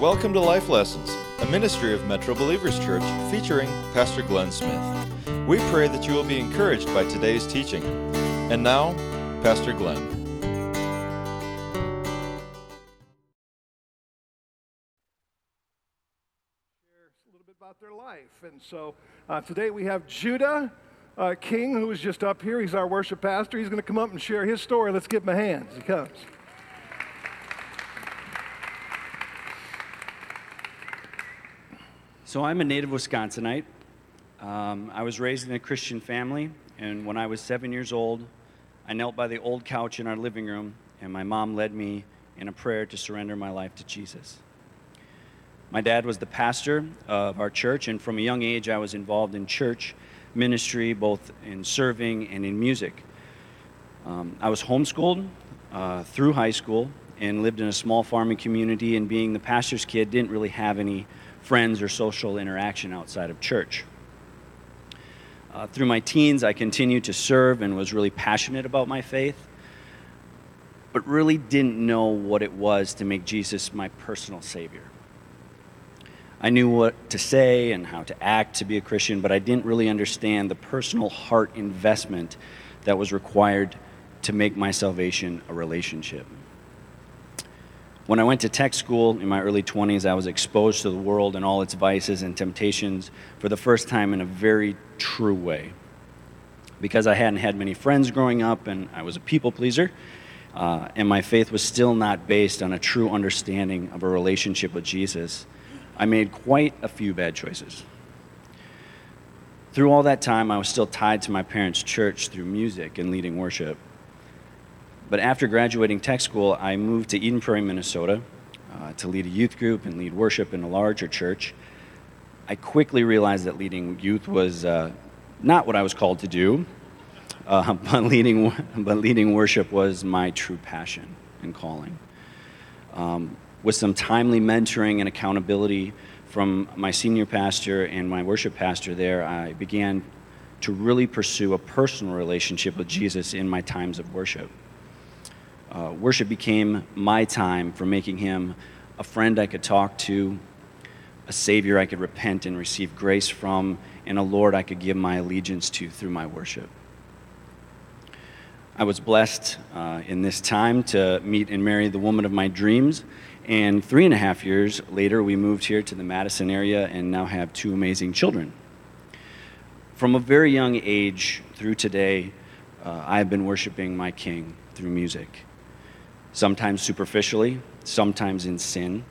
Welcome to Life Lessons, a ministry of Metro Believers Church featuring Pastor Glenn Smith. We pray that you will be encouraged by today's teaching. And now, Pastor Glenn. a little bit about their life. And so uh, today we have Judah uh, King, who is just up here. He's our worship pastor. He's going to come up and share his story. Let's give him a hand as he comes. So I'm a native Wisconsinite. Um, I was raised in a Christian family, and when I was seven years old, I knelt by the old couch in our living room, and my mom led me in a prayer to surrender my life to Jesus. My dad was the pastor of our church, and from a young age, I was involved in church ministry, both in serving and in music. Um, I was homeschooled uh, through high school and lived in a small farming community, and being the pastor's kid, didn't really have any friends or social interaction outside of church. Uh, through my teens, I continued to serve and was really passionate about my faith, but really didn't know what it was to make Jesus my personal Savior. I knew what to say and how to act to be a Christian, but I didn't really understand the personal heart investment that was required to make my salvation a relationship. When I went to tech school in my early 20s, I was exposed to the world and all its vices and temptations for the first time in a very true way. Because I hadn't had many friends growing up and I was a people pleaser, uh, and my faith was still not based on a true understanding of a relationship with Jesus, I made quite a few bad choices. Through all that time, I was still tied to my parents' church through music and leading worship. But after graduating tech school, I moved to Eden Prairie, Minnesota uh, to lead a youth group and lead worship in a larger church. I quickly realized that leading youth was uh, not what I was called to do, uh, but, leading, but leading worship was my true passion and calling. Um, with some timely mentoring and accountability from my senior pastor and my worship pastor there, I began to really pursue a personal relationship with Jesus in my times of worship uh, worship became my time for making him a friend I could talk to, a Savior I could repent and receive grace from, and a Lord I could give my allegiance to through my worship. I was blessed uh, in this time to meet and marry the woman of my dreams. And three and a half years later, we moved here to the Madison area and now have two amazing children. From a very young age through today, uh, I have been worshiping my King through music sometimes superficially, sometimes in sin,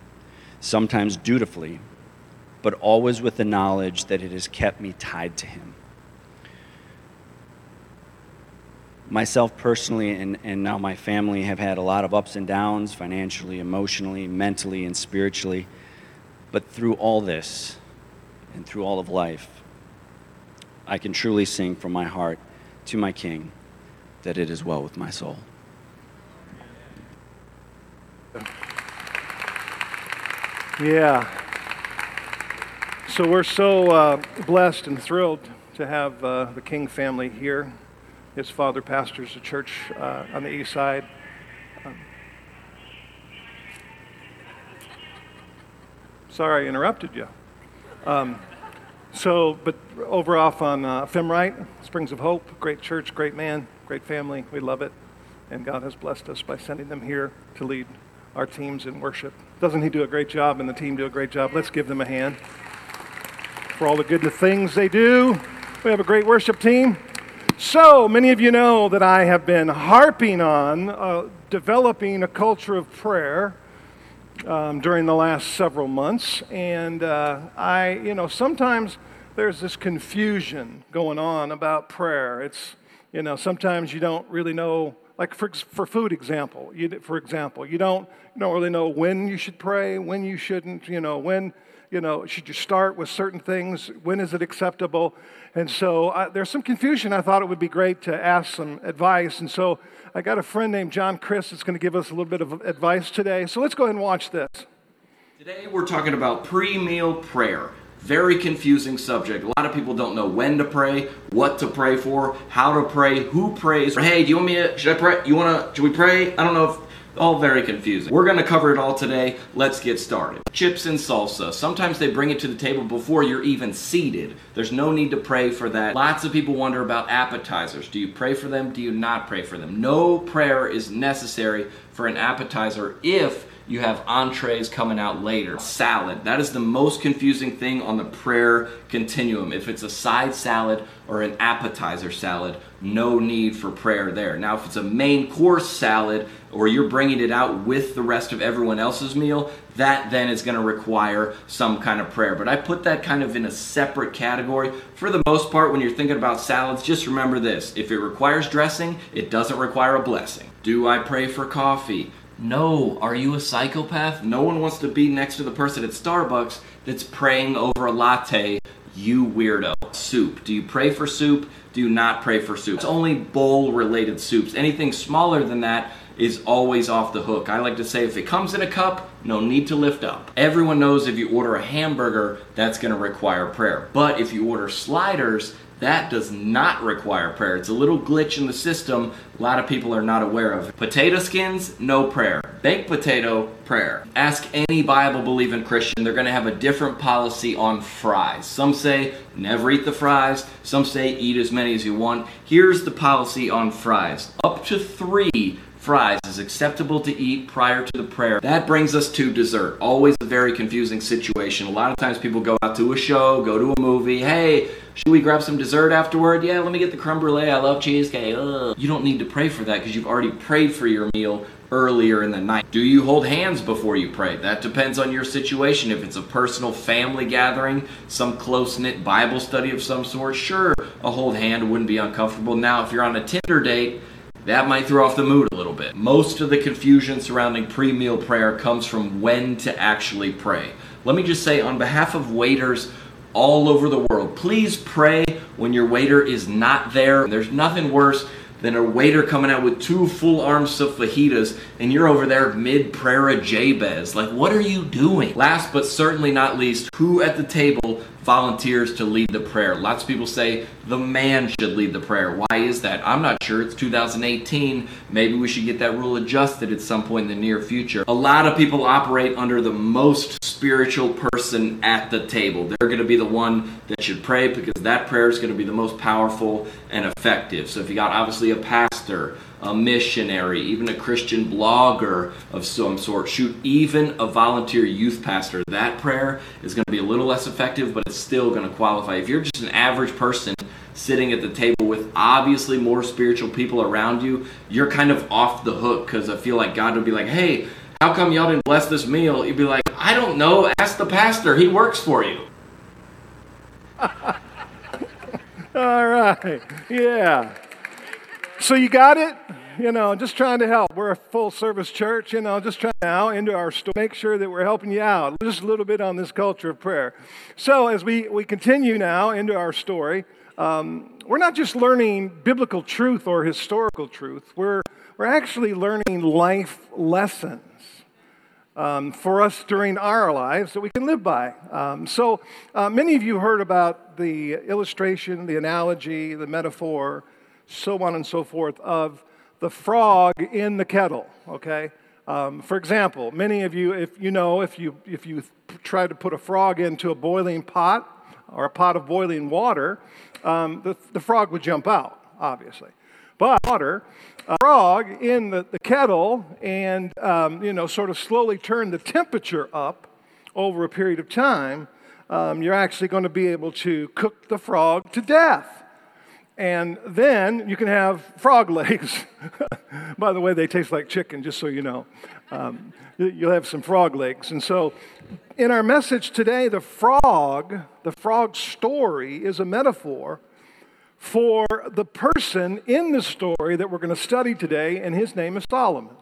sometimes dutifully, but always with the knowledge that it has kept me tied to Him. Myself personally, and, and now my family, have had a lot of ups and downs financially, emotionally, mentally, and spiritually. But through all this, and through all of life, I can truly sing from my heart to my King that it is well with my soul. Yeah. So we're so uh, blessed and thrilled to have uh, the King family here. His father pastors a church uh, on the east side. Um, sorry I interrupted you. Um, so, but over off on uh, Femrite, Springs of Hope, great church, great man, great family. We love it. And God has blessed us by sending them here to lead our teams in worship. Doesn't he do a great job and the team do a great job? Let's give them a hand for all the good things they do. We have a great worship team. So, many of you know that I have been harping on uh, developing a culture of prayer um, during the last several months. And uh, I, you know, sometimes there's this confusion going on about prayer. It's, you know, sometimes you don't really know like for, for food example, you, for example, you don't, you don't really know when you should pray, when you shouldn't, you know, when, you know, should you start with certain things? When is it acceptable? And so I, there's some confusion. I thought it would be great to ask some advice. And so I got a friend named John Crist that's going to give us a little bit of advice today. So let's go ahead and watch this. Today we're talking about pre meal prayer. Very confusing subject. A lot of people don't know when to pray, what to pray for, how to pray, who prays. Hey, do you want me to, should I pray? You want to, should we pray? I don't know if All very confusing. We're to cover it all today. Let's get started. Chips and salsa. Sometimes they bring it to the table before you're even seated. There's no need to pray for that. Lots of people wonder about appetizers. Do you pray for them? Do you not pray for them? No prayer is necessary for an appetizer if you have entrees coming out later. Salad. That is the most confusing thing on the prayer continuum. If it's a side salad or an appetizer salad, no need for prayer there. Now, if it's a main course salad or you're bringing it out with the rest of everyone else's meal, that then is going to require some kind of prayer. But I put that kind of in a separate category. For the most part, when you're thinking about salads, just remember this if it requires dressing, it doesn't require a blessing. Do I pray for coffee? No. Are you a psychopath? No one wants to be next to the person at Starbucks that's praying over a latte. You weirdo. Soup. Do you pray for soup? Do not pray for soup? It's only bowl related soups. Anything smaller than that is always off the hook. I like to say if it comes in a cup, no need to lift up. Everyone knows if you order a hamburger, that's going to require prayer. But if you order sliders, that does not require prayer. It's a little glitch in the system a lot of people are not aware of. Potato skins, no prayer. Baked potato, prayer. Ask any Bible believing Christian, they're going to have a different policy on fries. Some say never eat the fries, some say eat as many as you want. Here's the policy on fries up to three fries is acceptable to eat prior to the prayer. That brings us to dessert. Always a very confusing situation. A lot of times people go out to a show, go to a movie. Hey, should we grab some dessert afterward? Yeah, let me get the creme brulee. I love cheesecake. Ugh. You don't need to pray for that because you've already prayed for your meal earlier in the night. Do you hold hands before you pray? That depends on your situation. If it's a personal family gathering, some close knit Bible study of some sort, sure, a hold hand wouldn't be uncomfortable. Now, if you're on a Tinder date, that might throw off the mood a little bit. Most of the confusion surrounding pre meal prayer comes from when to actually pray. Let me just say, on behalf of waiters all over the world, please pray when your waiter is not there. There's nothing worse than a waiter coming out with two full arms of fajitas and you're over there mid prayer of Jabez. Like, what are you doing? Last but certainly not least, who at the table volunteers to lead the prayer? Lots of people say the man should lead the prayer. Why is that? I'm not sure. It's 2018. Maybe we should get that rule adjusted at some point in the near future. A lot of people operate under the most spiritual person at the table. They're going to be the one that should pray because that prayer is going to be the most powerful and effective. So if you got obviously a pastor, a missionary, even a Christian blogger of some sort, shoot, even a volunteer youth pastor, that prayer is going to be a little less effective, but it's still going to qualify. If you're just an average person sitting at the table with obviously more spiritual people around you, you're kind of off the hook because I feel like God would be like, hey, how come y'all didn't bless this meal? You'd be like, I don't know. Ask the pastor. He works for you. All right. Yeah. So you got it? You know, just trying to help. We're a full service church, you know, just trying now into our store, make sure that we're helping you out. Just a little bit on this culture of prayer. So as we, we continue now into our story, um, we're not just learning biblical truth or historical truth, we're, we're actually learning life lessons. Um, for us during our lives that we can live by. Um, so, uh, many of you heard about the illustration, the analogy, the metaphor, so on and so forth, of the frog in the kettle, okay? Um, for example, many of you, if you know, if you, if you try to put a frog into a boiling pot or a pot of boiling water, um, the, the frog would jump out, obviously. But water, a frog in the, the kettle and, um, you know, sort of slowly turn the temperature up over a period of time, um, you're actually going to be able to cook the frog to death. And then you can have frog legs. By the way, they taste like chicken, just so you know. Um, you'll have some frog legs. And so, in our message today, the frog, the frog story, is a metaphor for the person in the story that we're going to study today, and his name is Solomon.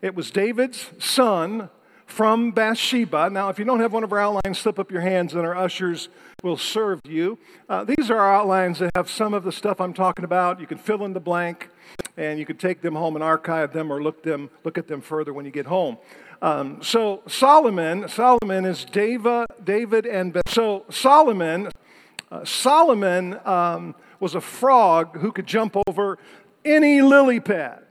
It was David's son from Bathsheba. Now, if you don't have one of our outlines, slip up your hands and our ushers will serve you. Uh, these are outlines that have some of the stuff I'm talking about. You can fill in the blank and you can take them home and archive them or look, them, look at them further when you get home. Um, so Solomon, Solomon is David, David and Beth. So Solomon, uh, Solomon um, was a frog who could jump over any lily pad.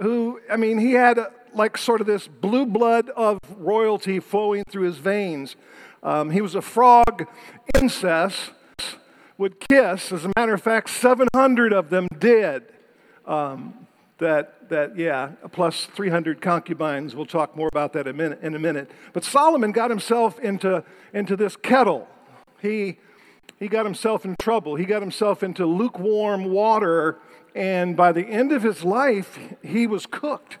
Who, I mean, he had a, like sort of this blue blood of royalty flowing through his veins. Um, he was a frog incest, would kiss. As a matter of fact, 700 of them did. Um, that, that, yeah, plus 300 concubines. We'll talk more about that in a minute. In a minute. But Solomon got himself into, into this kettle. He, he got himself in trouble. He got himself into lukewarm water, and by the end of his life, he was cooked.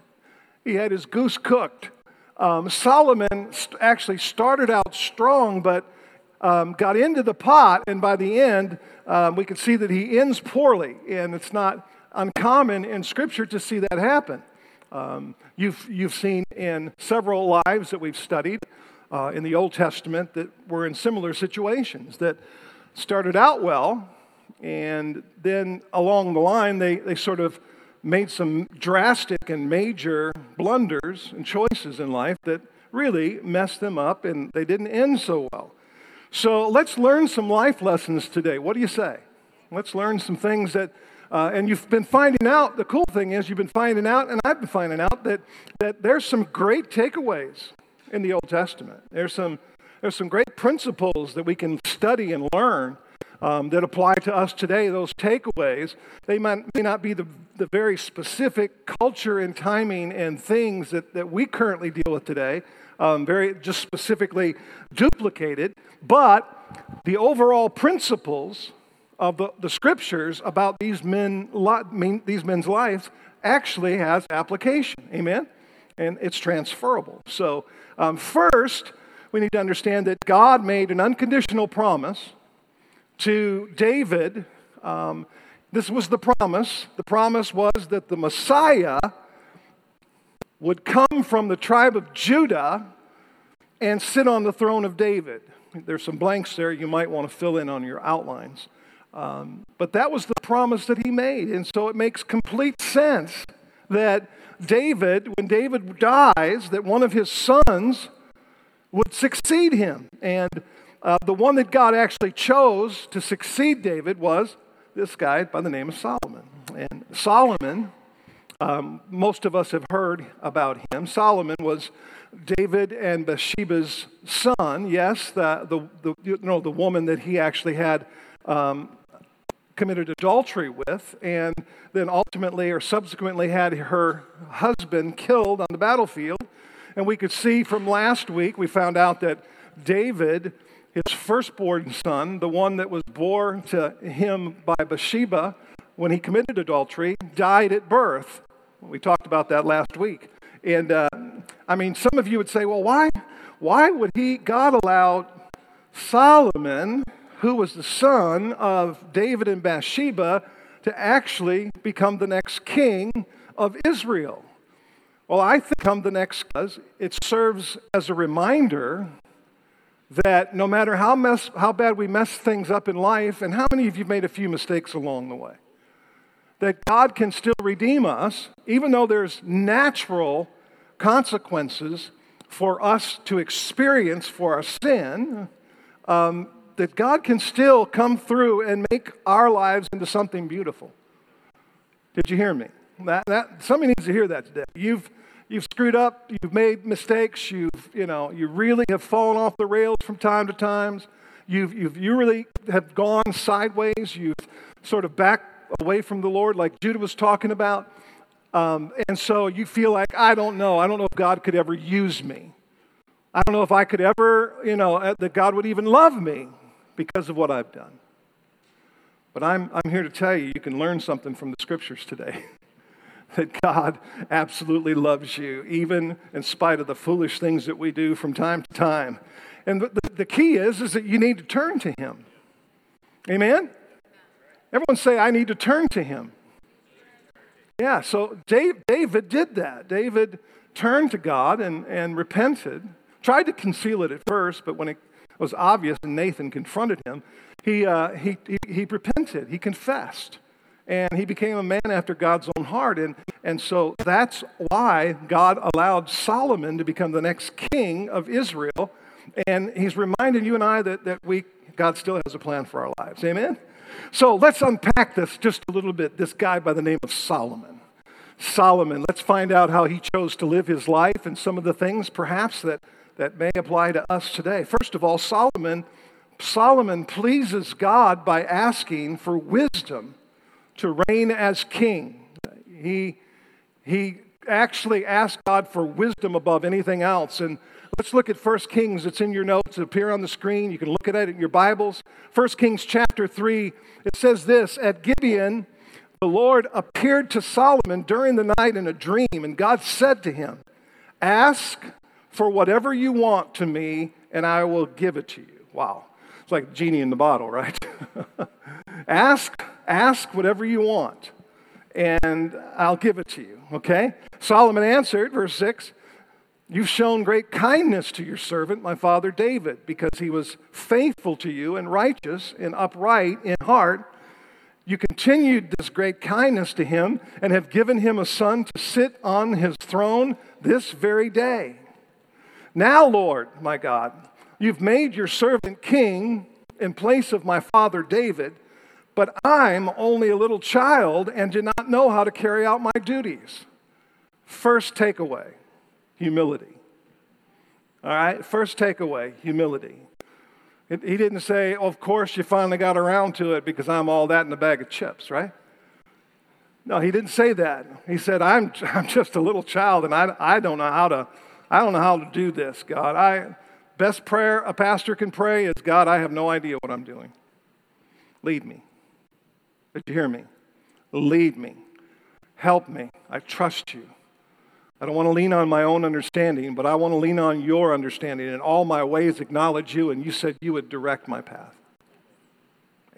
He had his goose cooked. Um, Solomon st- actually started out strong, but um, got into the pot, and by the end, um, we can see that he ends poorly. And it's not uncommon in Scripture to see that happen. Um, you've, you've seen in several lives that we've studied uh, in the Old Testament that were in similar situations that started out well, and then along the line, they, they sort of made some drastic and major blunders and choices in life that really messed them up and they didn't end so well. So let's learn some life lessons today. What do you say? Let's learn some things that, uh, and you've been finding out, the cool thing is you've been finding out, and I've been finding out, that, that there's some great takeaways in the Old Testament. There's some, there's some great principles that we can study and learn um, that apply to us today, those takeaways, they might, may not be the, the very specific culture and timing and things that, that we currently deal with today, um, very just specifically duplicated, but the overall principles of the, the scriptures about these, men, these men's lives actually has application. Amen? And it's transferable. So, um, first, we need to understand that God made an unconditional promise to David. Um, this was the promise. The promise was that the Messiah would come from the tribe of Judah and sit on the throne of David. There's some blanks there you might want to fill in on your outlines. Um, but that was the promise that he made. And so it makes complete sense that David, when David dies, that one of his sons would succeed him. And uh, the one that God actually chose to succeed David was this guy by the name of Solomon. And Solomon, um, most of us have heard about him. Solomon was David and Bathsheba's son. Yes, the, the, the, you know, the woman that he actually had um, committed adultery with, and then ultimately or subsequently had her husband killed on the battlefield. And we could see from last week, we found out that David his firstborn son, the one that was born to him by Bathsheba when he committed adultery, died at birth. We talked about that last week. And uh, I mean, some of you would say, well, why, why would he, God allowed Solomon, who was the son of David and Bathsheba, to actually become the next king of Israel? Well, I think come the next because it serves as a reminder that no matter how, mess, how bad we mess things up in life, and how many of you made a few mistakes along the way, that God can still redeem us, even though there's natural consequences for us to experience for our sin, um, that God can still come through and make our lives into something beautiful. Did you hear me? That, that, somebody needs to hear that today. You've, You've screwed up, you've made mistakes, you've, you know, you really have fallen off the rails from time to time. You've, you've, you really have gone sideways. You've sort of backed away from the Lord, like Judah was talking about. Um, and so you feel like, I don't know. I don't know if God could ever use me. I don't know if I could ever, you know, uh, that God would even love me because of what I've done. But I'm, I'm here to tell you, you can learn something from the scriptures today. that God absolutely loves you, even in spite of the foolish things that we do from time to time. And the, the key is, is that you need to turn to Him. Amen? Everyone say, I need to turn to Him. Yeah, so Dave, David did that. David turned to God and, and repented, tried to conceal it at first, but when it was obvious and Nathan confronted him, he, uh, he, he, he repented, he confessed and he became a man after God's own heart. And, and so that's why God allowed Solomon to become the next king of Israel. And he's reminding you and I that, that we, God still has a plan for our lives. Amen? So let's unpack this just a little bit. This guy by the name of Solomon. Solomon. Let's find out how he chose to live his life and some of the things perhaps that, that may apply to us today. First of all, Solomon, Solomon pleases God by asking for wisdom to reign as king. He, he actually asked God for wisdom above anything else. And let's look at 1 Kings. It's in your notes, it appear on the screen. You can look at it in your Bibles. 1 Kings chapter 3, it says this At Gibeon, the Lord appeared to Solomon during the night in a dream, and God said to him, Ask for whatever you want to me, and I will give it to you. Wow. It's like genie in the bottle, right? ask, ask whatever you want, and I'll give it to you. Okay? Solomon answered, verse 6, You've shown great kindness to your servant, my father David, because he was faithful to you and righteous and upright in heart. You continued this great kindness to him and have given him a son to sit on his throne this very day. Now, Lord, my God, you've made your servant king in place of my father David, but I'm only a little child and do not know how to carry out my duties. First takeaway humility. All right, first takeaway humility. It, he didn't say, oh, Of course, you finally got around to it because I'm all that in a bag of chips, right? No, he didn't say that. He said, I'm, I'm just a little child and I, I don't know how to. I don't know how to do this, God. I, best prayer a pastor can pray is God, I have no idea what I'm doing. Lead me. Did you hear me? Lead me. Help me. I trust you. I don't want to lean on my own understanding, but I want to lean on your understanding. In all my ways, acknowledge you, and you said you would direct my path.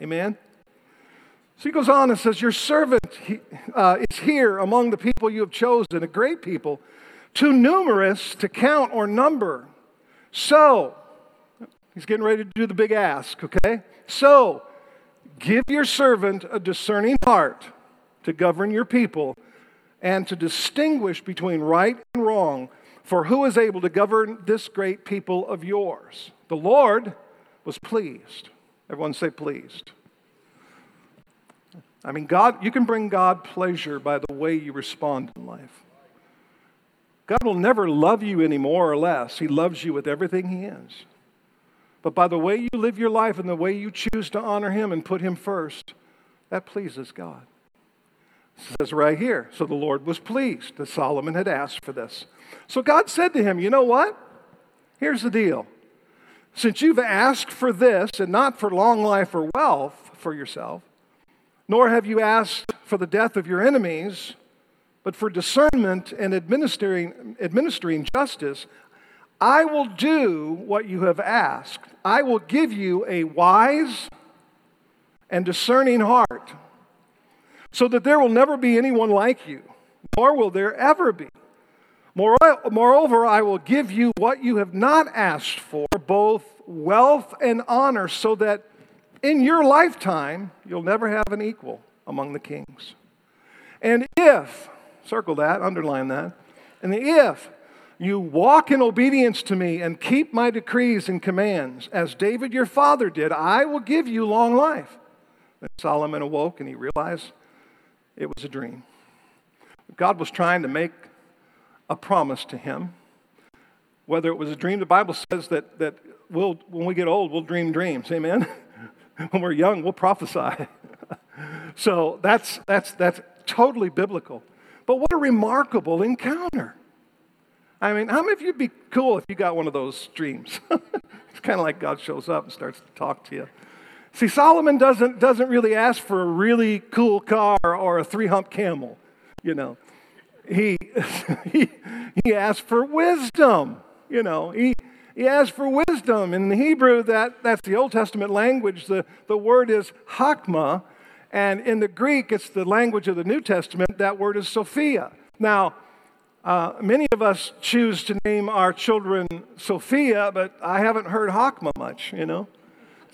Amen? So he goes on and says, Your servant uh, is here among the people you have chosen, a great people, too numerous to count or number. So, he's getting ready to do the big ask, okay? So, give your servant a discerning heart to govern your people and to distinguish between right and wrong. For who is able to govern this great people of yours? The Lord was pleased. Everyone say, pleased. I mean, God, you can bring God pleasure by the way you respond in life. God will never love you any more or less. He loves you with everything He is. But by the way you live your life and the way you choose to honor Him and put Him first, that pleases God. It says right here. So the Lord was pleased that Solomon had asked for this. So God said to him, You know what? Here's the deal. Since you've asked for this and not for long life or wealth for yourself, nor have you asked for the death of your enemies, but for discernment and administering, administering justice, I will do what you have asked. I will give you a wise and discerning heart so that there will never be anyone like you, nor will there ever be. Moreover, I will give you what you have not asked for, both wealth and honor, so that in your lifetime you'll never have an equal among the kings. And if, circle that, underline that, and if you walk in obedience to me and keep my decrees and commands, as David your father did, I will give you long life. Then Solomon awoke and he realized it was a dream. God was trying to make a promise to him. Whether it was a dream, the Bible says that, that we'll, when we get old, we'll dream dreams. Amen? when we're young, we'll prophesy. so that's, that's, that's totally biblical. But what a remarkable encounter. I mean, how many of you would be cool if you got one of those dreams? it's kind of like God shows up and starts to talk to you. See, Solomon doesn't, doesn't really ask for a really cool car or a three hump camel, you know. He, he, he asked for wisdom, you know. He, he asked for wisdom. In the Hebrew, that, that's the Old Testament language. The, the word is hakma. And in the Greek, it's the language of the New Testament. That word is Sophia. Now, uh, many of us choose to name our children Sophia, but I haven't heard Hakma much, you know.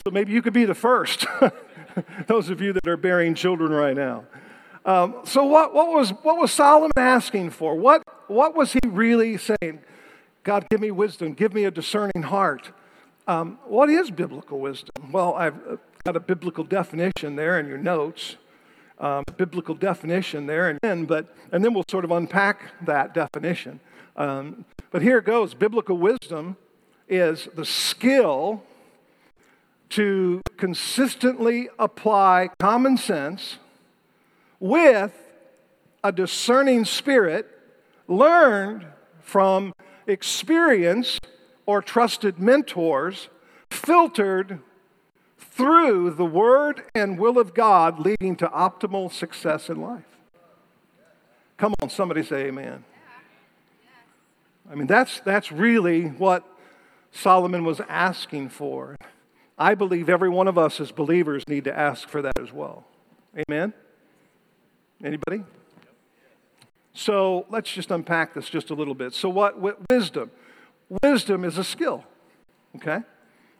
So maybe you could be the first, those of you that are bearing children right now. Um, so, what, what, was, what was Solomon asking for? What, what was he really saying? God, give me wisdom, give me a discerning heart. Um, what is biblical wisdom? Well, I've got a biblical definition there in your notes. Um, biblical definition there, and then, but, and then we'll sort of unpack that definition. Um, but here it goes biblical wisdom is the skill to consistently apply common sense with a discerning spirit learned from experience or trusted mentors, filtered through the Word and will of God, leading to optimal success in life. Come on, somebody say amen. I mean, that's, that's really what Solomon was asking for. I believe every one of us as believers need to ask for that as well. Amen? Anybody? So let's just unpack this just a little bit. So, what, wisdom? Wisdom is a skill, okay?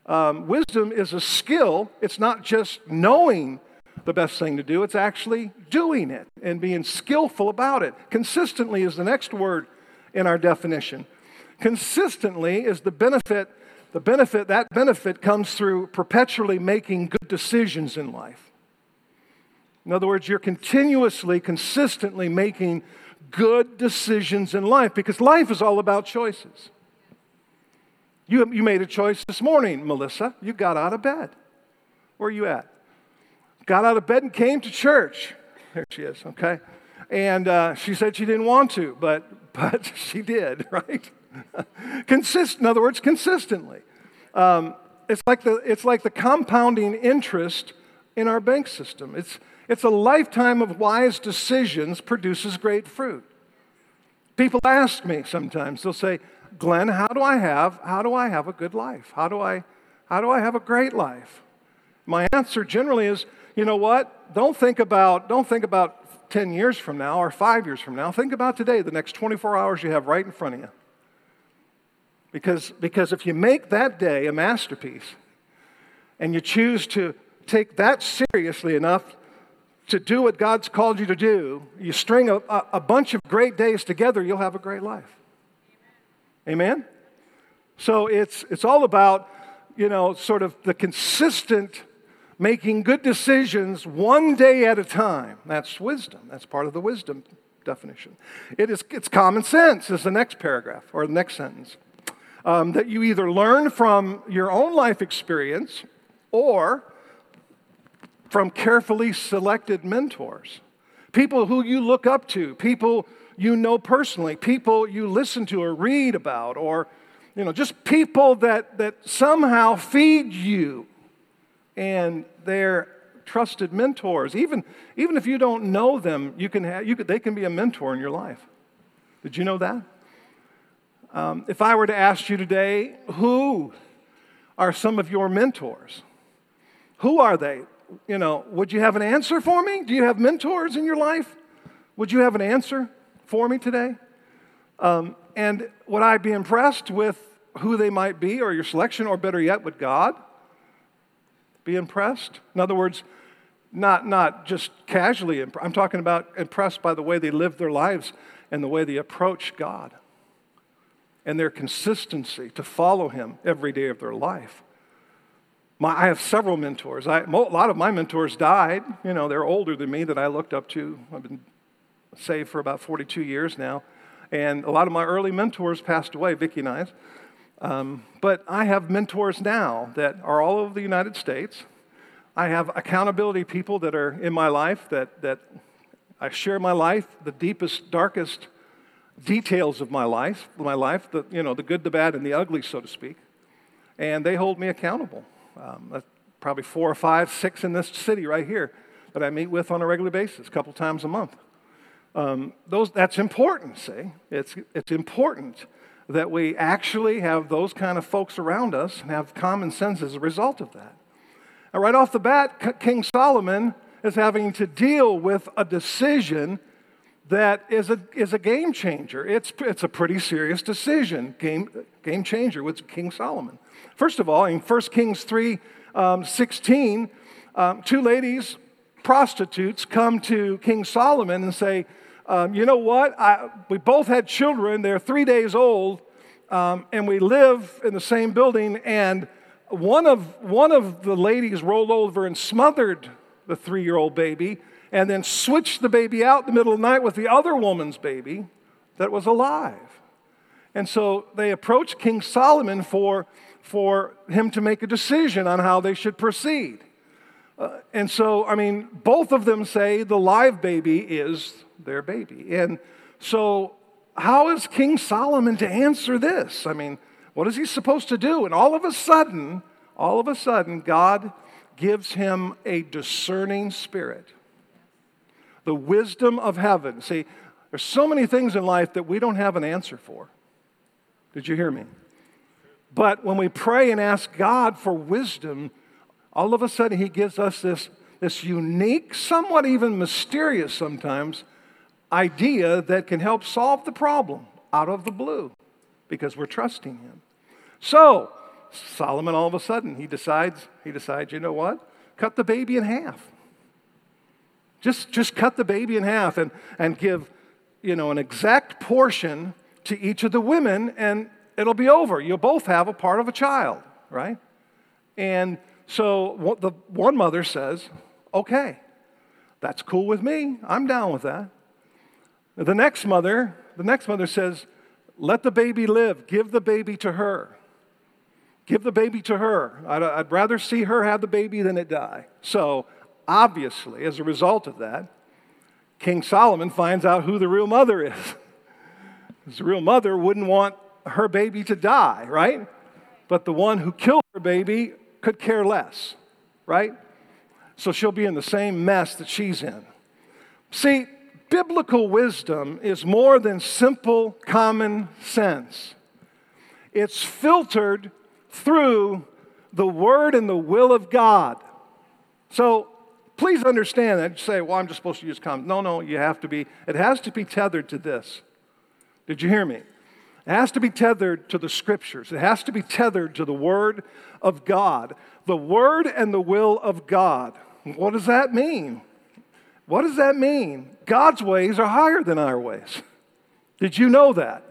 Um, wisdom is a skill. It's not just knowing the best thing to do, it's actually doing it and being skillful about it. Consistently is the next word in our definition. Consistently is the benefit, the benefit, that benefit comes through perpetually making good decisions in life. In other words, you're continuously, consistently making good decisions in life because life is all about choices. You, you made a choice this morning, Melissa. You got out of bed. Where are you at? Got out of bed and came to church. There she is, okay? And uh, she said she didn't want to, but, but she did, right? Consist, in other words, consistently. Um, it's, like the, it's like the compounding interest in our bank system. It's, it's a lifetime of wise decisions produces great fruit. People ask me sometimes, they'll say, Glenn, how do I have, how do I have a good life? How do I, how do I have a great life? My answer generally is, you know what? Don't think about, don't think about 10 years from now or five years from now. Think about today, the next 24 hours you have right in front of you. Because, because if you make that day a masterpiece and you choose to take that seriously enough to do what God's called you to do, you string a, a, bunch of great days together, you'll have a great life. Amen? So it's, it's all about, you know, sort of the consistent making good decisions one day at a time. That's wisdom. That's part of the wisdom definition. It is, it's common sense, is the next paragraph or the next sentence. Um, that you either learn from your own life experience or from carefully selected mentors, people who you look up to, people you know personally, people you listen to or read about, or you know, just people that, that somehow feed you and they're trusted mentors. Even, even if you don't know them, you can have, you could, they can be a mentor in your life. Did you know that? Um, if I were to ask you today, who are some of your mentors? Who are they? you know, would you have an answer for me? Do you have mentors in your life? Would you have an answer for me today? Um, and would I be impressed with who they might be or your selection, or better yet, would God be impressed? In other words, not, not just casually, imp- I'm talking about impressed by the way they live their lives and the way they approach God and their consistency to follow Him every day of their life. My, I have several mentors. I, a lot of my mentors died. You know, they're older than me that I looked up to. I've been saved for about 42 years now. And a lot of my early mentors passed away, Vicki and I. Um, but I have mentors now that are all over the United States. I have accountability people that are in my life that, that I share my life, the deepest, darkest details of my life, my life, the, you know, the good, the bad, and the ugly, so to speak. And they hold me accountable. Um, probably four or five, six in this city right here that I meet with on a regular basis, a couple times a month. Um, those, that's important, see? It's, it's important that we actually have those kind of folks around us and have common sense as a result of that. Now, right off the bat, King Solomon is having to deal with a decision that is a, is a game changer. It's, it's a pretty serious decision, game, game changer with King Solomon. First of all, in 1 Kings 3 um, 16, um, two ladies, prostitutes, come to King Solomon and say, um, You know what? I, we both had children. They're three days old, um, and we live in the same building. And one of, one of the ladies rolled over and smothered the three year old baby and then switched the baby out in the middle of the night with the other woman's baby that was alive. And so they approached King Solomon for, for him to make a decision on how they should proceed. Uh, and so, I mean, both of them say the live baby is their baby. And so, how is King Solomon to answer this? I mean, what is he supposed to do? And all of a sudden, all of a sudden, God gives him a discerning spirit. The wisdom of heaven. See, there's so many things in life that we don't have an answer for. Did you hear me? But when we pray and ask God for wisdom, all of a sudden He gives us this, this unique, somewhat even mysterious sometimes, idea that can help solve the problem out of the blue because we're trusting Him. So, Solomon all of a sudden, he decides, he decides, you know what? Cut the baby in half. Just, just cut the baby in half and, and give, you know, an exact portion to each of the women, and it'll be over. You'll both have a part of a child, right? And so the one mother says, okay, that's cool with me. I'm down with that. The next mother, the next mother says, let the baby live. Give the baby to her. Give the baby to her. I'd, I'd rather see her have the baby than it die. So, obviously, as a result of that, King Solomon finds out who the real mother is. the real mother wouldn't want her baby to die, right? But the one who killed her baby could care less, right? So she'll be in the same mess that she's in. See, biblical wisdom is more than simple common sense, it's filtered through the Word and the will of God. So please understand that. You say, well, I'm just supposed to use common. No, no, you have to be, it has to be tethered to this. Did you hear me? It has to be tethered to the scriptures. It has to be tethered to the Word of God. The Word and the will of God. What does that mean? What does that mean? God's ways are higher than our ways. Did you know that?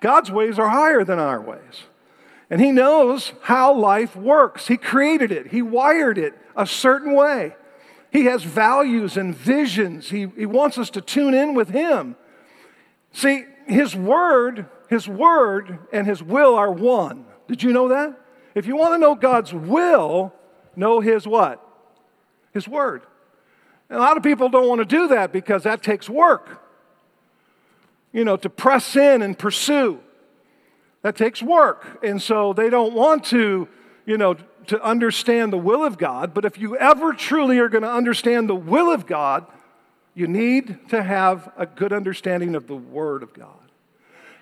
God's ways are higher than our ways. And He knows how life works. He created it, He wired it a certain way. He has values and visions. He, he wants us to tune in with Him. See, His Word, His Word and His will are one. Did you know that? If you want to know God's will, know His what? His Word. And a lot of people don't want to do that because that takes work. You know, to press in and pursue. That takes work. And so they don't want to, you know, to understand the will of God. But if you ever truly are going to understand the will of God, you need to have a good understanding of the Word of God.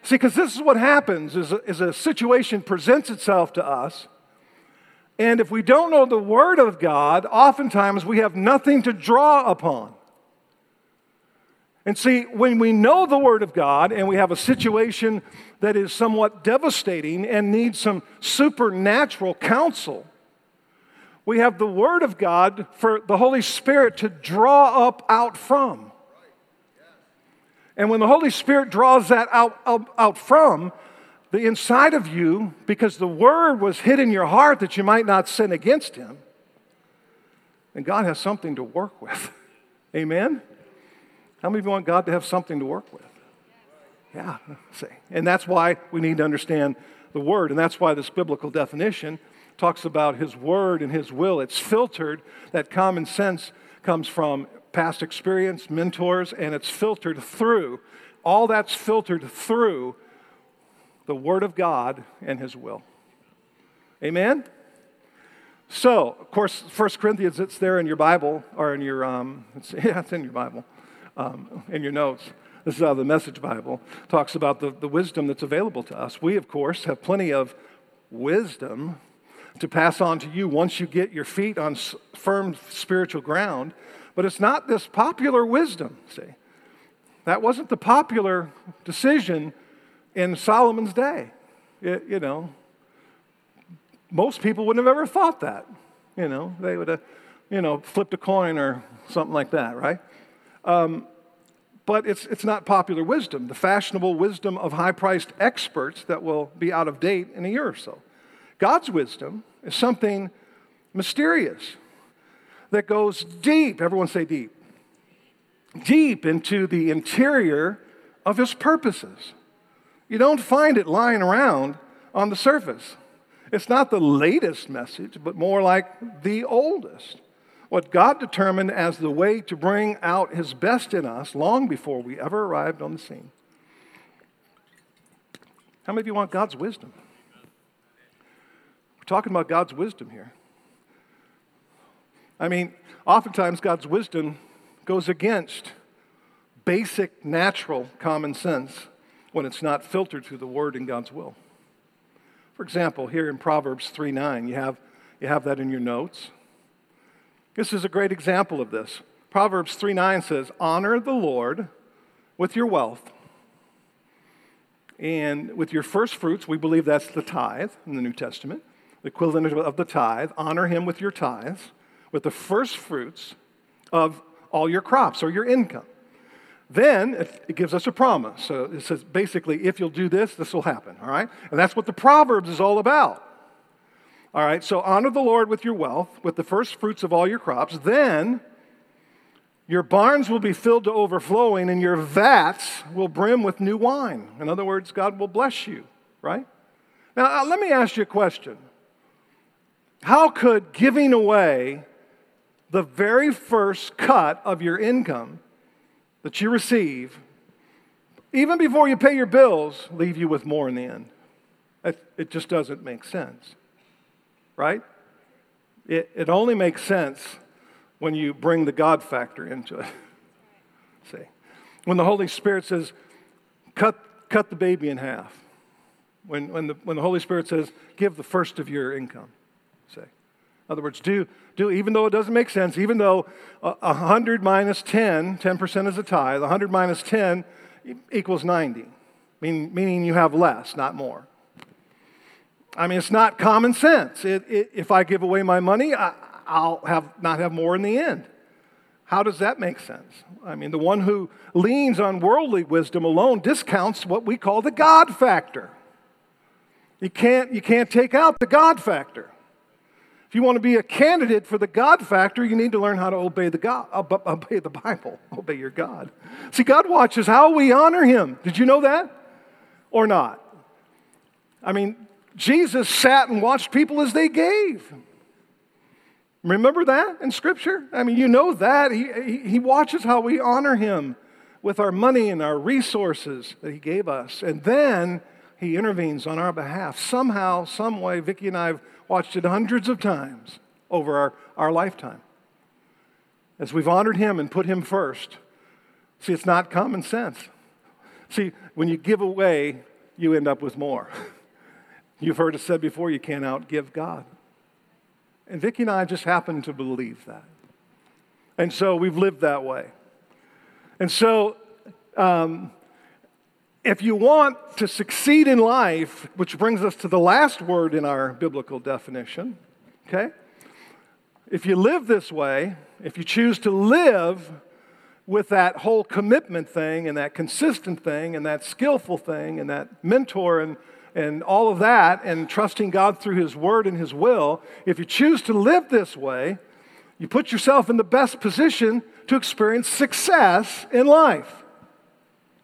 See, because this is what happens is a, is a situation presents itself to us. And if we don't know the Word of God, oftentimes we have nothing to draw upon. And see, when we know the Word of God and we have a situation that is somewhat devastating and needs some supernatural counsel, we have the Word of God for the Holy Spirit to draw up out from. And when the Holy Spirit draws that out, out, out from, the inside of you, because the Word was hid in your heart that you might not sin against Him, then God has something to work with. Amen? How many of you want God to have something to work with? Yeah, see. And that's why we need to understand the Word. And that's why this biblical definition talks about His Word and His will. It's filtered, that common sense comes from past experience, mentors, and it's filtered through. All that's filtered through the Word of God and His will. Amen? So, of course, 1 Corinthians, it's there in your Bible, or in your, um, it's, yeah, it's in your Bible um, in your notes. This is how the Message Bible talks about the, the wisdom that's available to us. We, of course, have plenty of wisdom to pass on to you once you get your feet on firm spiritual ground. But it's not this popular wisdom, see. That wasn't the popular decision in Solomon's day. It, you know, most people wouldn't have ever thought that. You know, they would have, you know, flipped a coin or something like that, right? Um, but it's, it's not popular wisdom, the fashionable wisdom of high priced experts that will be out of date in a year or so. God's wisdom is something mysterious that goes deep. Everyone say deep. deep into the interior of his purposes. You don't find it lying around on the surface. It's not the latest message, but more like the oldest. What God determined as the way to bring out his best in us long before we ever arrived on the scene. How many of you want God's wisdom? We're talking about God's wisdom here. I mean, oftentimes God's wisdom goes against basic, natural common sense when it's not filtered through the Word and God's will. For example, here in Proverbs 3 9, you have, you have that in your notes. This is a great example of this. Proverbs 3 9 says, Honor the Lord with your wealth and with your first fruits. We believe that's the tithe in the New Testament, the equivalent of the tithe. Honor him with your tithes, with the first fruits of all your crops or your income. Then it gives us a promise. So it says basically, if you'll do this, this will happen, all right? And that's what the Proverbs is all about. All right, so honor the Lord with your wealth, with the first fruits of all your crops. Then your barns will be filled to overflowing, and your vats will brim with new wine. In other words, God will bless you, right? Now, uh, let me ask you a question. How could giving away the very first cut of your income that you receive, even before you pay your bills, leave you with more in the end. It, just doesn't make sense, right? It, it only makes sense when you bring the God factor into it. See, when the Holy Spirit says, cut, cut the baby in half, when, when, the, when the Holy Spirit says, give the first of your income, say. In other words, do, do even though it doesn't make sense, even though uh, 100 minus 10, 10% is a tithe, 100 minus 10 equals 90, meaning, meaning you have less, not more. I mean, it's not common sense. It, it, if I give away my money, I, will have, not have more in the end. How does that make sense? I mean, the one who leans on worldly wisdom alone discounts what we call the God factor. You can't, you can't take out the God factor. If you want to be a candidate for the God factor, you need to learn how to obey the God, uh, obey the Bible, obey your God. See, God watches how we honor Him. Did you know that, or not? I mean, Jesus sat and watched people as they gave. Remember that in Scripture? I mean, you know that. He, he, he, watches how we honor Him with our money and our resources that He gave us. And then He intervenes on our behalf. Somehow, some way, Vicki and I have watched it hundreds of times over our, our lifetime. As we've honored him and put him first. See, it's not common sense. See, when you give away, you end up with more. You've heard it said before, you can't outgive God. And Vicki and I just happen to believe that. And so we've lived that way. And so um, if you want to succeed in life, which brings us to the last word in our biblical definition, okay? If you live this way, if you choose to live with that whole commitment thing and that consistent thing and that skillful thing and that mentor and, and all of that and trusting God through His Word and His will, if you choose to live this way, you put yourself in the best position to experience success in life.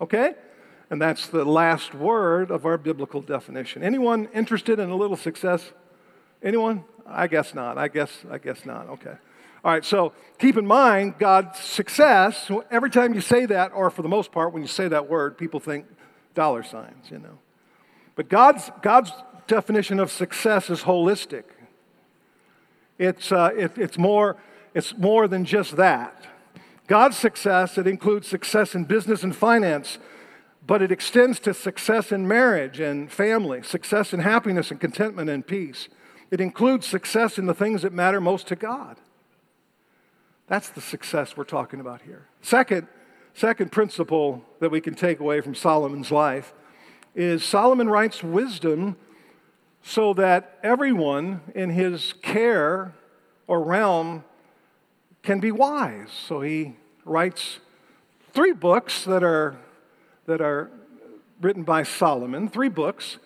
Okay? And that's the last word of our biblical definition. Anyone interested in a little success? Anyone? I guess not. I guess I guess not. Okay. All right, so keep in mind God's success, every time you say that, or for the most part, when you say that word, people think dollar signs, you know. But God's, God's definition of success is holistic. It's, uh, it, it's, more, it's more than just that. God's success, it includes success in business and finance, but it extends to success in marriage and family, success in happiness and contentment and peace. It includes success in the things that matter most to God. That's the success we're talking about here. Second, second principle that we can take away from Solomon's life is Solomon writes wisdom so that everyone in his care or realm can be wise. So he writes three books that are that are written by Solomon, three books.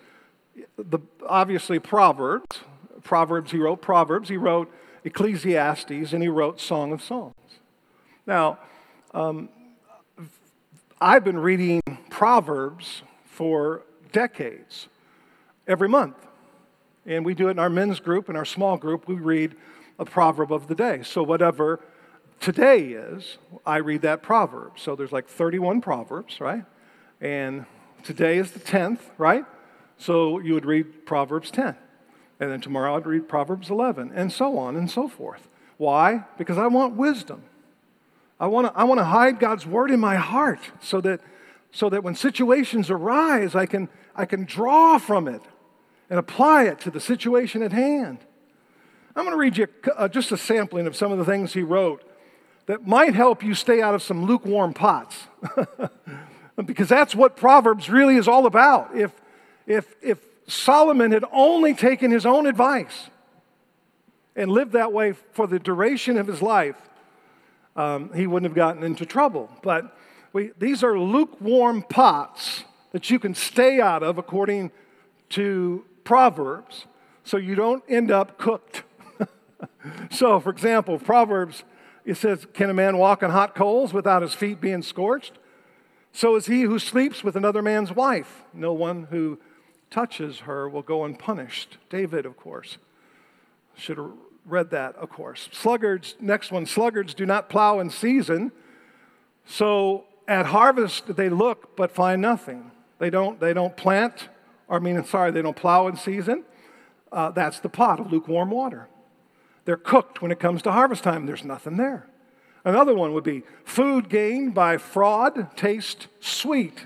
The, obviously, Proverbs. Proverbs, he wrote Proverbs, he wrote Ecclesiastes, and he wrote Song of Songs. Now, um, I've been reading Proverbs for decades, every month. And we do it in our men's group, in our small group, we read a proverb of the day. So, whatever today is, I read that proverb. So, there's like 31 proverbs, right? And today is the 10th, right? So, you would read Proverbs 10. And then tomorrow I'd read Proverbs 11, and so on and so forth. Why? Because I want wisdom. I want to I want to hide God's word in my heart so that so that when situations arise I can I can draw from it and apply it to the situation at hand. I'm going to read you uh, just a sampling of some of the things he wrote that might help you stay out of some lukewarm pots. because that's what Proverbs really is all about. If if if Solomon had only taken his own advice and lived that way for the duration of his life, um, he wouldn't have gotten into trouble. But we, these are lukewarm pots that you can stay out of according to Proverbs so you don't end up cooked. so, for example, Proverbs, it says, Can a man walk on hot coals without his feet being scorched? So is he who sleeps with another man's wife. No one who touches her will go unpunished. David, of course, should have read that, of course. Sluggards, next one, sluggards do not plow in season. So at harvest, they look but find nothing. They don't, they don't plant, or I mean, sorry, they don't plow in season. Uh, that's the pot of lukewarm water. They're cooked when it comes to harvest time, there's nothing there. Another one would be food gained by fraud tastes sweet.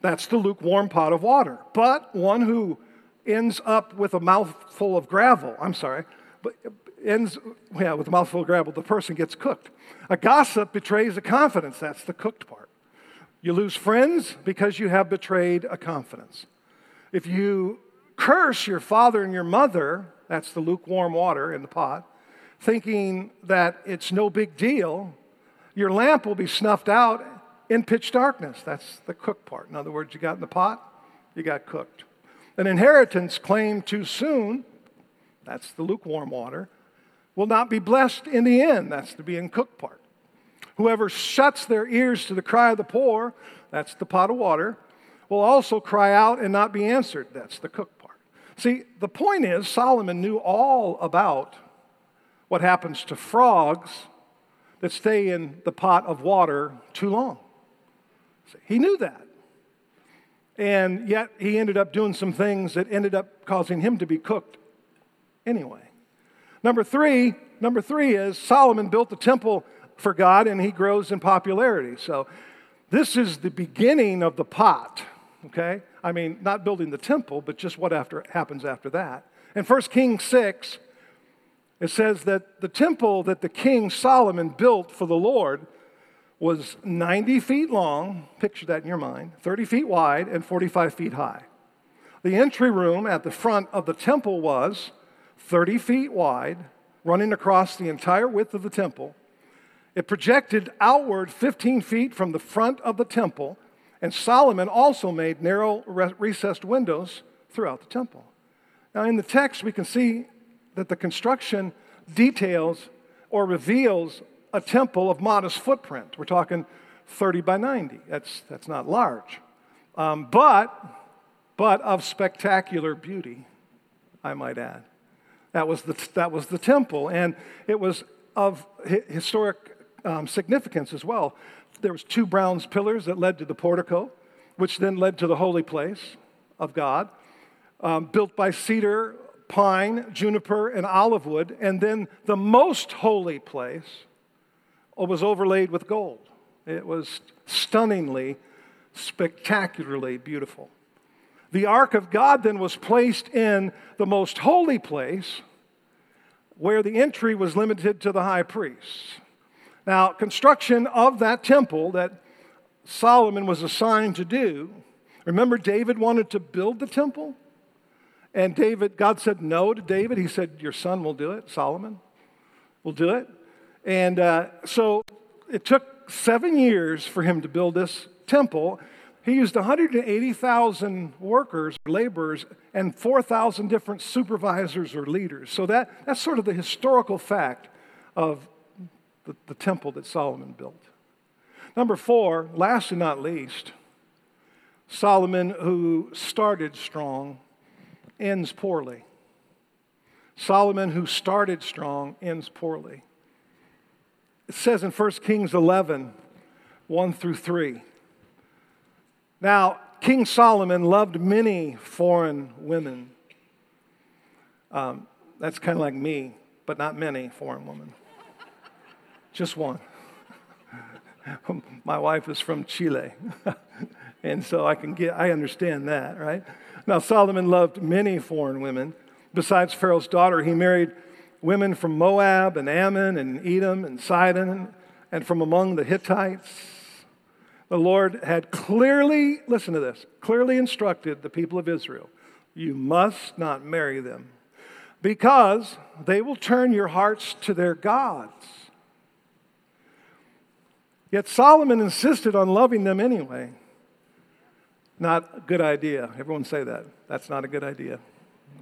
That's the lukewarm pot of water. But one who ends up with a mouthful of gravel, I'm sorry, but ends yeah, with a mouthful of gravel, the person gets cooked. A gossip betrays a confidence. That's the cooked part. You lose friends because you have betrayed a confidence. If you curse your father and your mother, that's the lukewarm water in the pot, thinking that it's no big deal, your lamp will be snuffed out in pitch darkness. That's the cook part. In other words, you got in the pot, you got cooked. An inheritance claimed too soon, that's the lukewarm water, will not be blessed in the end. That's the being cooked part. Whoever shuts their ears to the cry of the poor, that's the pot of water, will also cry out and not be answered. That's the cooked part. See, the point is, Solomon knew all about what happens to frogs that stay in the pot of water too long. He knew that. And yet he ended up doing some things that ended up causing him to be cooked anyway. Number three, number three is Solomon built the temple for God and he grows in popularity. So this is the beginning of the pot, okay? I mean, not building the temple, but just what after, happens after that. In 1 Kings 6, it says that the temple that the king Solomon built for the Lord was 90 feet long, picture that in your mind, 30 feet wide, and 45 feet high. The entry room at the front of the temple was 30 feet wide, running across the entire width of the temple. It projected outward 15 feet from the front of the temple, and Solomon also made narrow recessed windows throughout the temple. Now, in the text, we can see that the construction details or reveals a temple of modest footprint. We're talking 30 by 90. That's, that's not large. Um, but, but of spectacular beauty, I might add. That was the, that was the temple, and it was of historic um, significance as well. There was two bronze pillars that led to the portico, which then led to the holy place of God, um, built by cedar, pine, juniper, and olive wood, and then the most holy place was overlaid with gold. It was stunningly, spectacularly beautiful. The ark of God then was placed in the most holy place where the entry was limited to the high priests. Now, construction of that temple that Solomon was assigned to do, remember David wanted to build the temple? And David, God said no to David. He said, Your son will do it, Solomon will do it. And uh, so it took seven years for him to build this temple. He used 180,000 workers, laborers, and 4,000 different supervisors or leaders. So that, that's sort of the historical fact of the, the temple that Solomon built. Number four, last and not least, Solomon, who started strong, ends poorly. Solomon, who started strong, ends poorly. It says in 1 Kings 11, 1 through 3. Now, King Solomon loved many foreign women. Um, that's kind of like me, but not many foreign women. Just one. My wife is from Chile. and so I can get I understand that, right? Now Solomon loved many foreign women. Besides Pharaoh's daughter, he married women from Moab and Ammon and Edom and Sidon and from among the Hittites. The Lord had clearly, listen to this, clearly instructed the people of Israel you must not marry them because they will turn your hearts to their gods. Yet Solomon insisted on loving them anyway. Not a good idea. Everyone say that. That's not a good idea.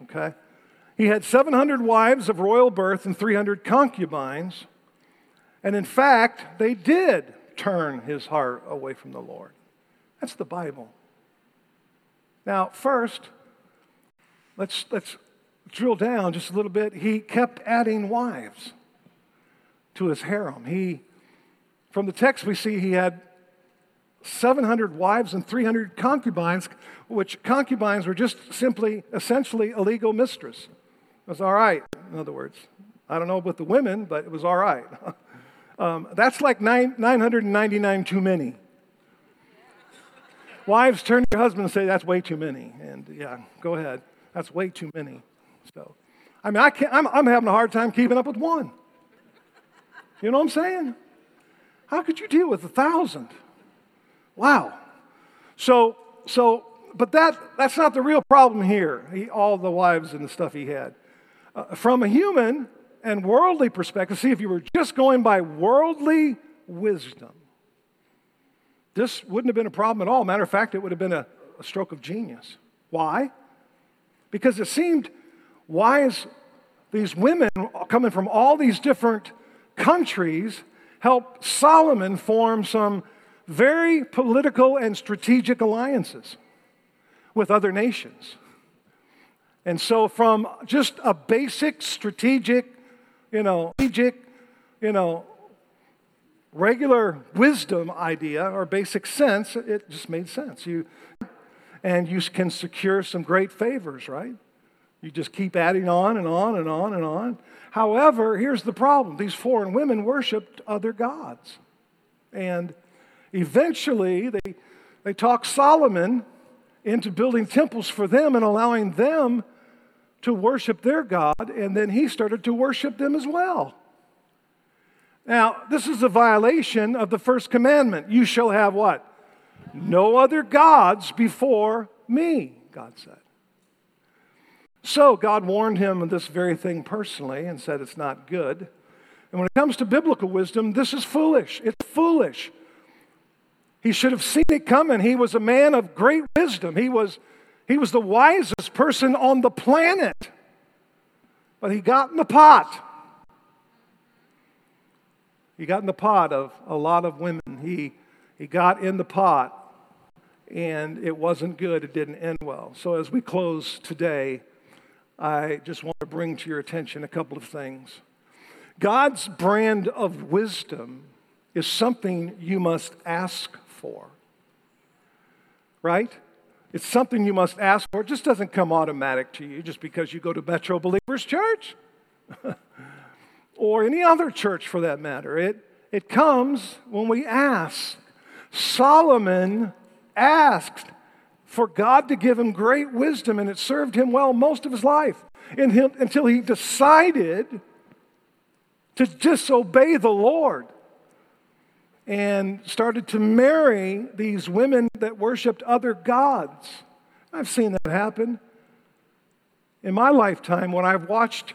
Okay? He had 700 wives of royal birth and 300 concubines. And in fact, they did turn his heart away from the Lord. That's the Bible. Now, first, let's, let's drill down just a little bit. He kept adding wives to his harem. He, from the text, we see he had 700 wives and 300 concubines, which concubines were just simply, essentially, a legal mistress. It was all right, in other words. I don't know about the women, but it was all right. um, that's like nine, 999 too many. Wives turn to your husband and say, That's way too many. And yeah, go ahead. That's way too many. So, I mean, I can't, I'm, I'm having a hard time keeping up with one. You know what I'm saying? How could you deal with a thousand? Wow. So, so, but that, that's not the real problem here, he, all the wives and the stuff he had. Uh, from a human and worldly perspective, see, if you were just going by worldly wisdom, this wouldn't have been a problem at all. Matter of fact, it would have been a, a stroke of genius. Why? Because it seemed wise, these women coming from all these different countries helped Solomon form some very political and strategic alliances with other nations. And so, from just a basic strategic, you know, strategic, you know, regular wisdom idea or basic sense, it just made sense. You, and you can secure some great favors, right? You just keep adding on and on and on and on. However, here's the problem these foreign women worshiped other gods. And eventually, they, they talked Solomon into building temples for them and allowing them to worship their God, and then he started to worship them as well. Now, this is a violation of the first commandment. You shall have what? No other gods before me, God said. So God warned him of this very thing personally and said it's not good. And when it comes to biblical wisdom, this is foolish. It's foolish. He should have seen it coming. He was a man of great wisdom. He was, he was the wisest person on the planet. But he got in the pot. He got in the pot of a lot of women. He, he got in the pot, and it wasn't good. It didn't end well. So, as we close today, I just want to bring to your attention a couple of things. God's brand of wisdom is something you must ask for. Right? It's something you must ask for. It just doesn't come automatic to you just because you go to Metro Believers Church or any other church for that matter. It, it comes when we ask. Solomon asked for God to give him great wisdom, and it served him well most of his life until he decided to disobey the Lord and started to marry these women that worshiped other gods. I've seen that happen in my lifetime when I've watched,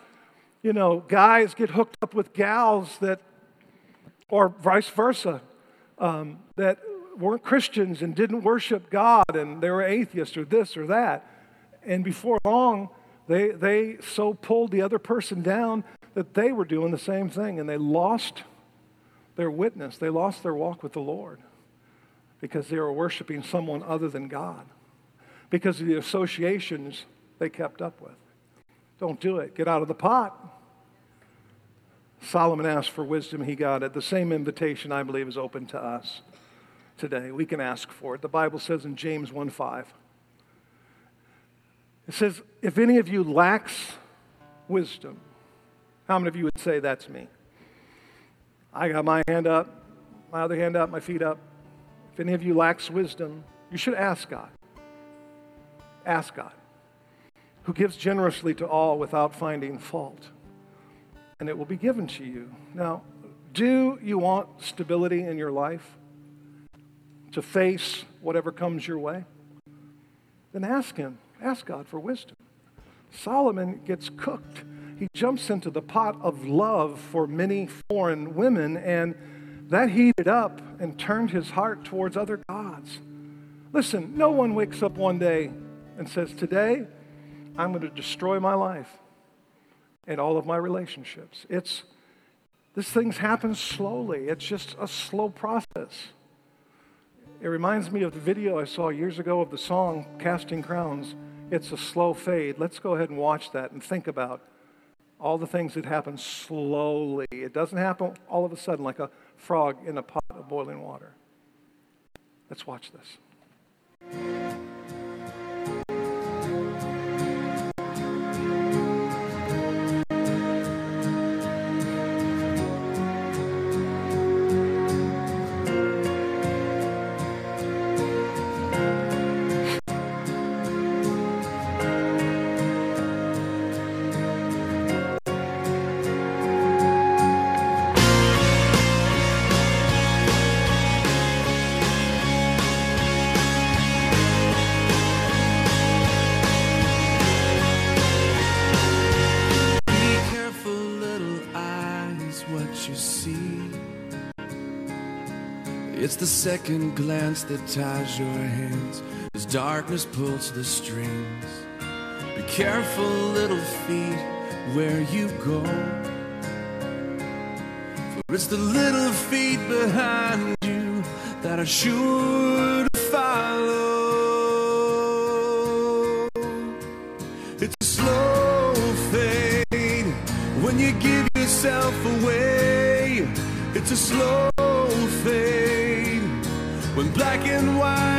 you know, guys get hooked up with gals that, or vice versa, um, that weren't Christians and didn't worship God and they were atheists or this or that. And before long, they, they so pulled the other person down that they were doing the same thing and they lost their witness. They lost their walk with the Lord because they were worshiping someone other than God, because of the associations they kept up with. Don't do it. Get out of the pot. Solomon asked for wisdom, he got it. The same invitation, I believe, is open to us today. We can ask for it. The Bible says in James 1 5, it says, If any of you lacks wisdom, how many of you would say that's me? I got my hand up, my other hand up, my feet up. If any of you lacks wisdom, you should ask God. Ask God, who gives generously to all without finding fault, and it will be given to you. Now, do you want stability in your life to face whatever comes your way? Then ask Him. Ask God for wisdom. Solomon gets cooked. He jumps into the pot of love for many foreign women, and that heated up and turned his heart towards other gods. Listen, no one wakes up one day and says, Today, I'm going to destroy my life and all of my relationships. It's this things happen slowly. It's just a slow process. It reminds me of the video I saw years ago of the song Casting Crowns. It's a slow fade. Let's go ahead and watch that and think about all the things that happen slowly. It doesn't happen all of a sudden like a frog in a pot of boiling water. Let's watch this. Second glance that ties your hands as darkness pulls the strings. Be careful, little feet, where you go. For it's the little feet behind you that are sure to follow. It's a slow fade when you give yourself away. It's a slow when black and white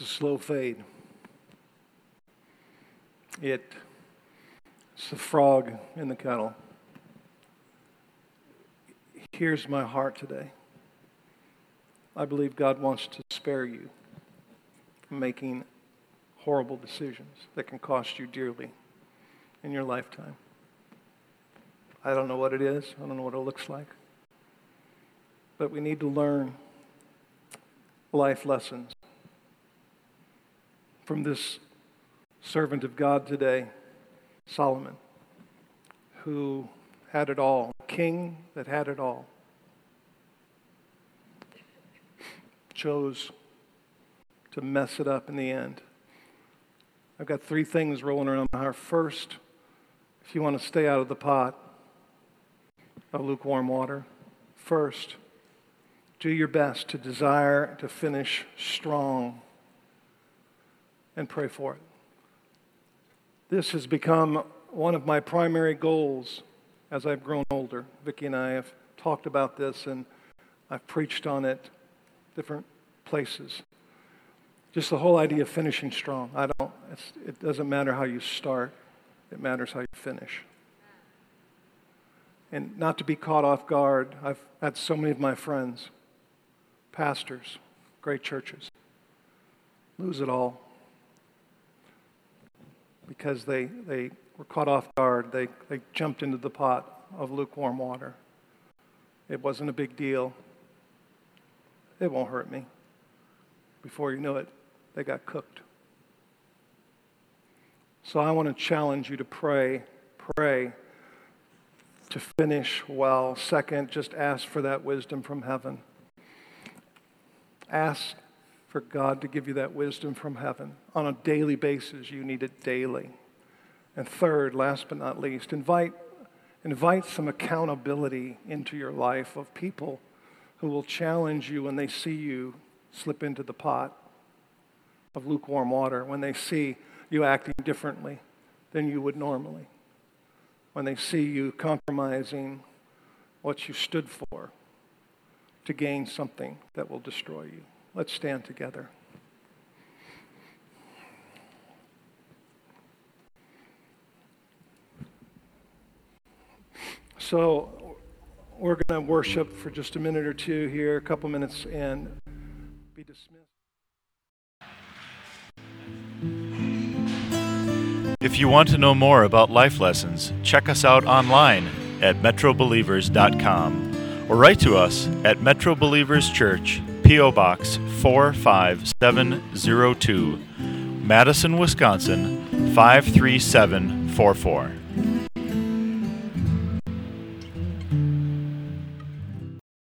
It's a slow fade. It, it's the frog in the kettle. Here's my heart today. I believe God wants to spare you from making horrible decisions that can cost you dearly in your lifetime. I don't know what it is, I don't know what it looks like. But we need to learn life lessons from this servant of God today, Solomon, who had it all, king that had it all, chose to mess it up in the end. I've got three things rolling around my heart. First, if you want to stay out of the pot of lukewarm water, first, do your best to desire to finish strong and pray for it. This has become one of my primary goals as I've grown older. Vicki and I have talked about this and I've preached on it different places. Just the whole idea of finishing strong. I don't, it doesn't matter how you start, it matters how you finish. And not to be caught off guard, I've had so many of my friends pastors, great churches, lose it all because they, they were caught off guard. They, they jumped into the pot of lukewarm water. It wasn't a big deal. It won't hurt me. Before you know it, they got cooked. So I want to challenge you to pray, pray to finish well. Second, just ask for that wisdom from heaven. Ask for God to give you that wisdom from heaven. On a daily basis, you need it daily. And third, last but not least, invite, invite some accountability into your life of people who will challenge you when they see you slip into the pot of lukewarm water, when they see you acting differently than you would normally, when they see you compromising what you stood for to gain something that will destroy you. Let's stand together. So, we're going to worship for just a minute or two here, a couple minutes, and be dismissed. If you want to know more about life lessons, check us out online at metrobelievers.com or write to us at Metro Believers Church, P.O. Box 45702, Madison, Wisconsin 53744.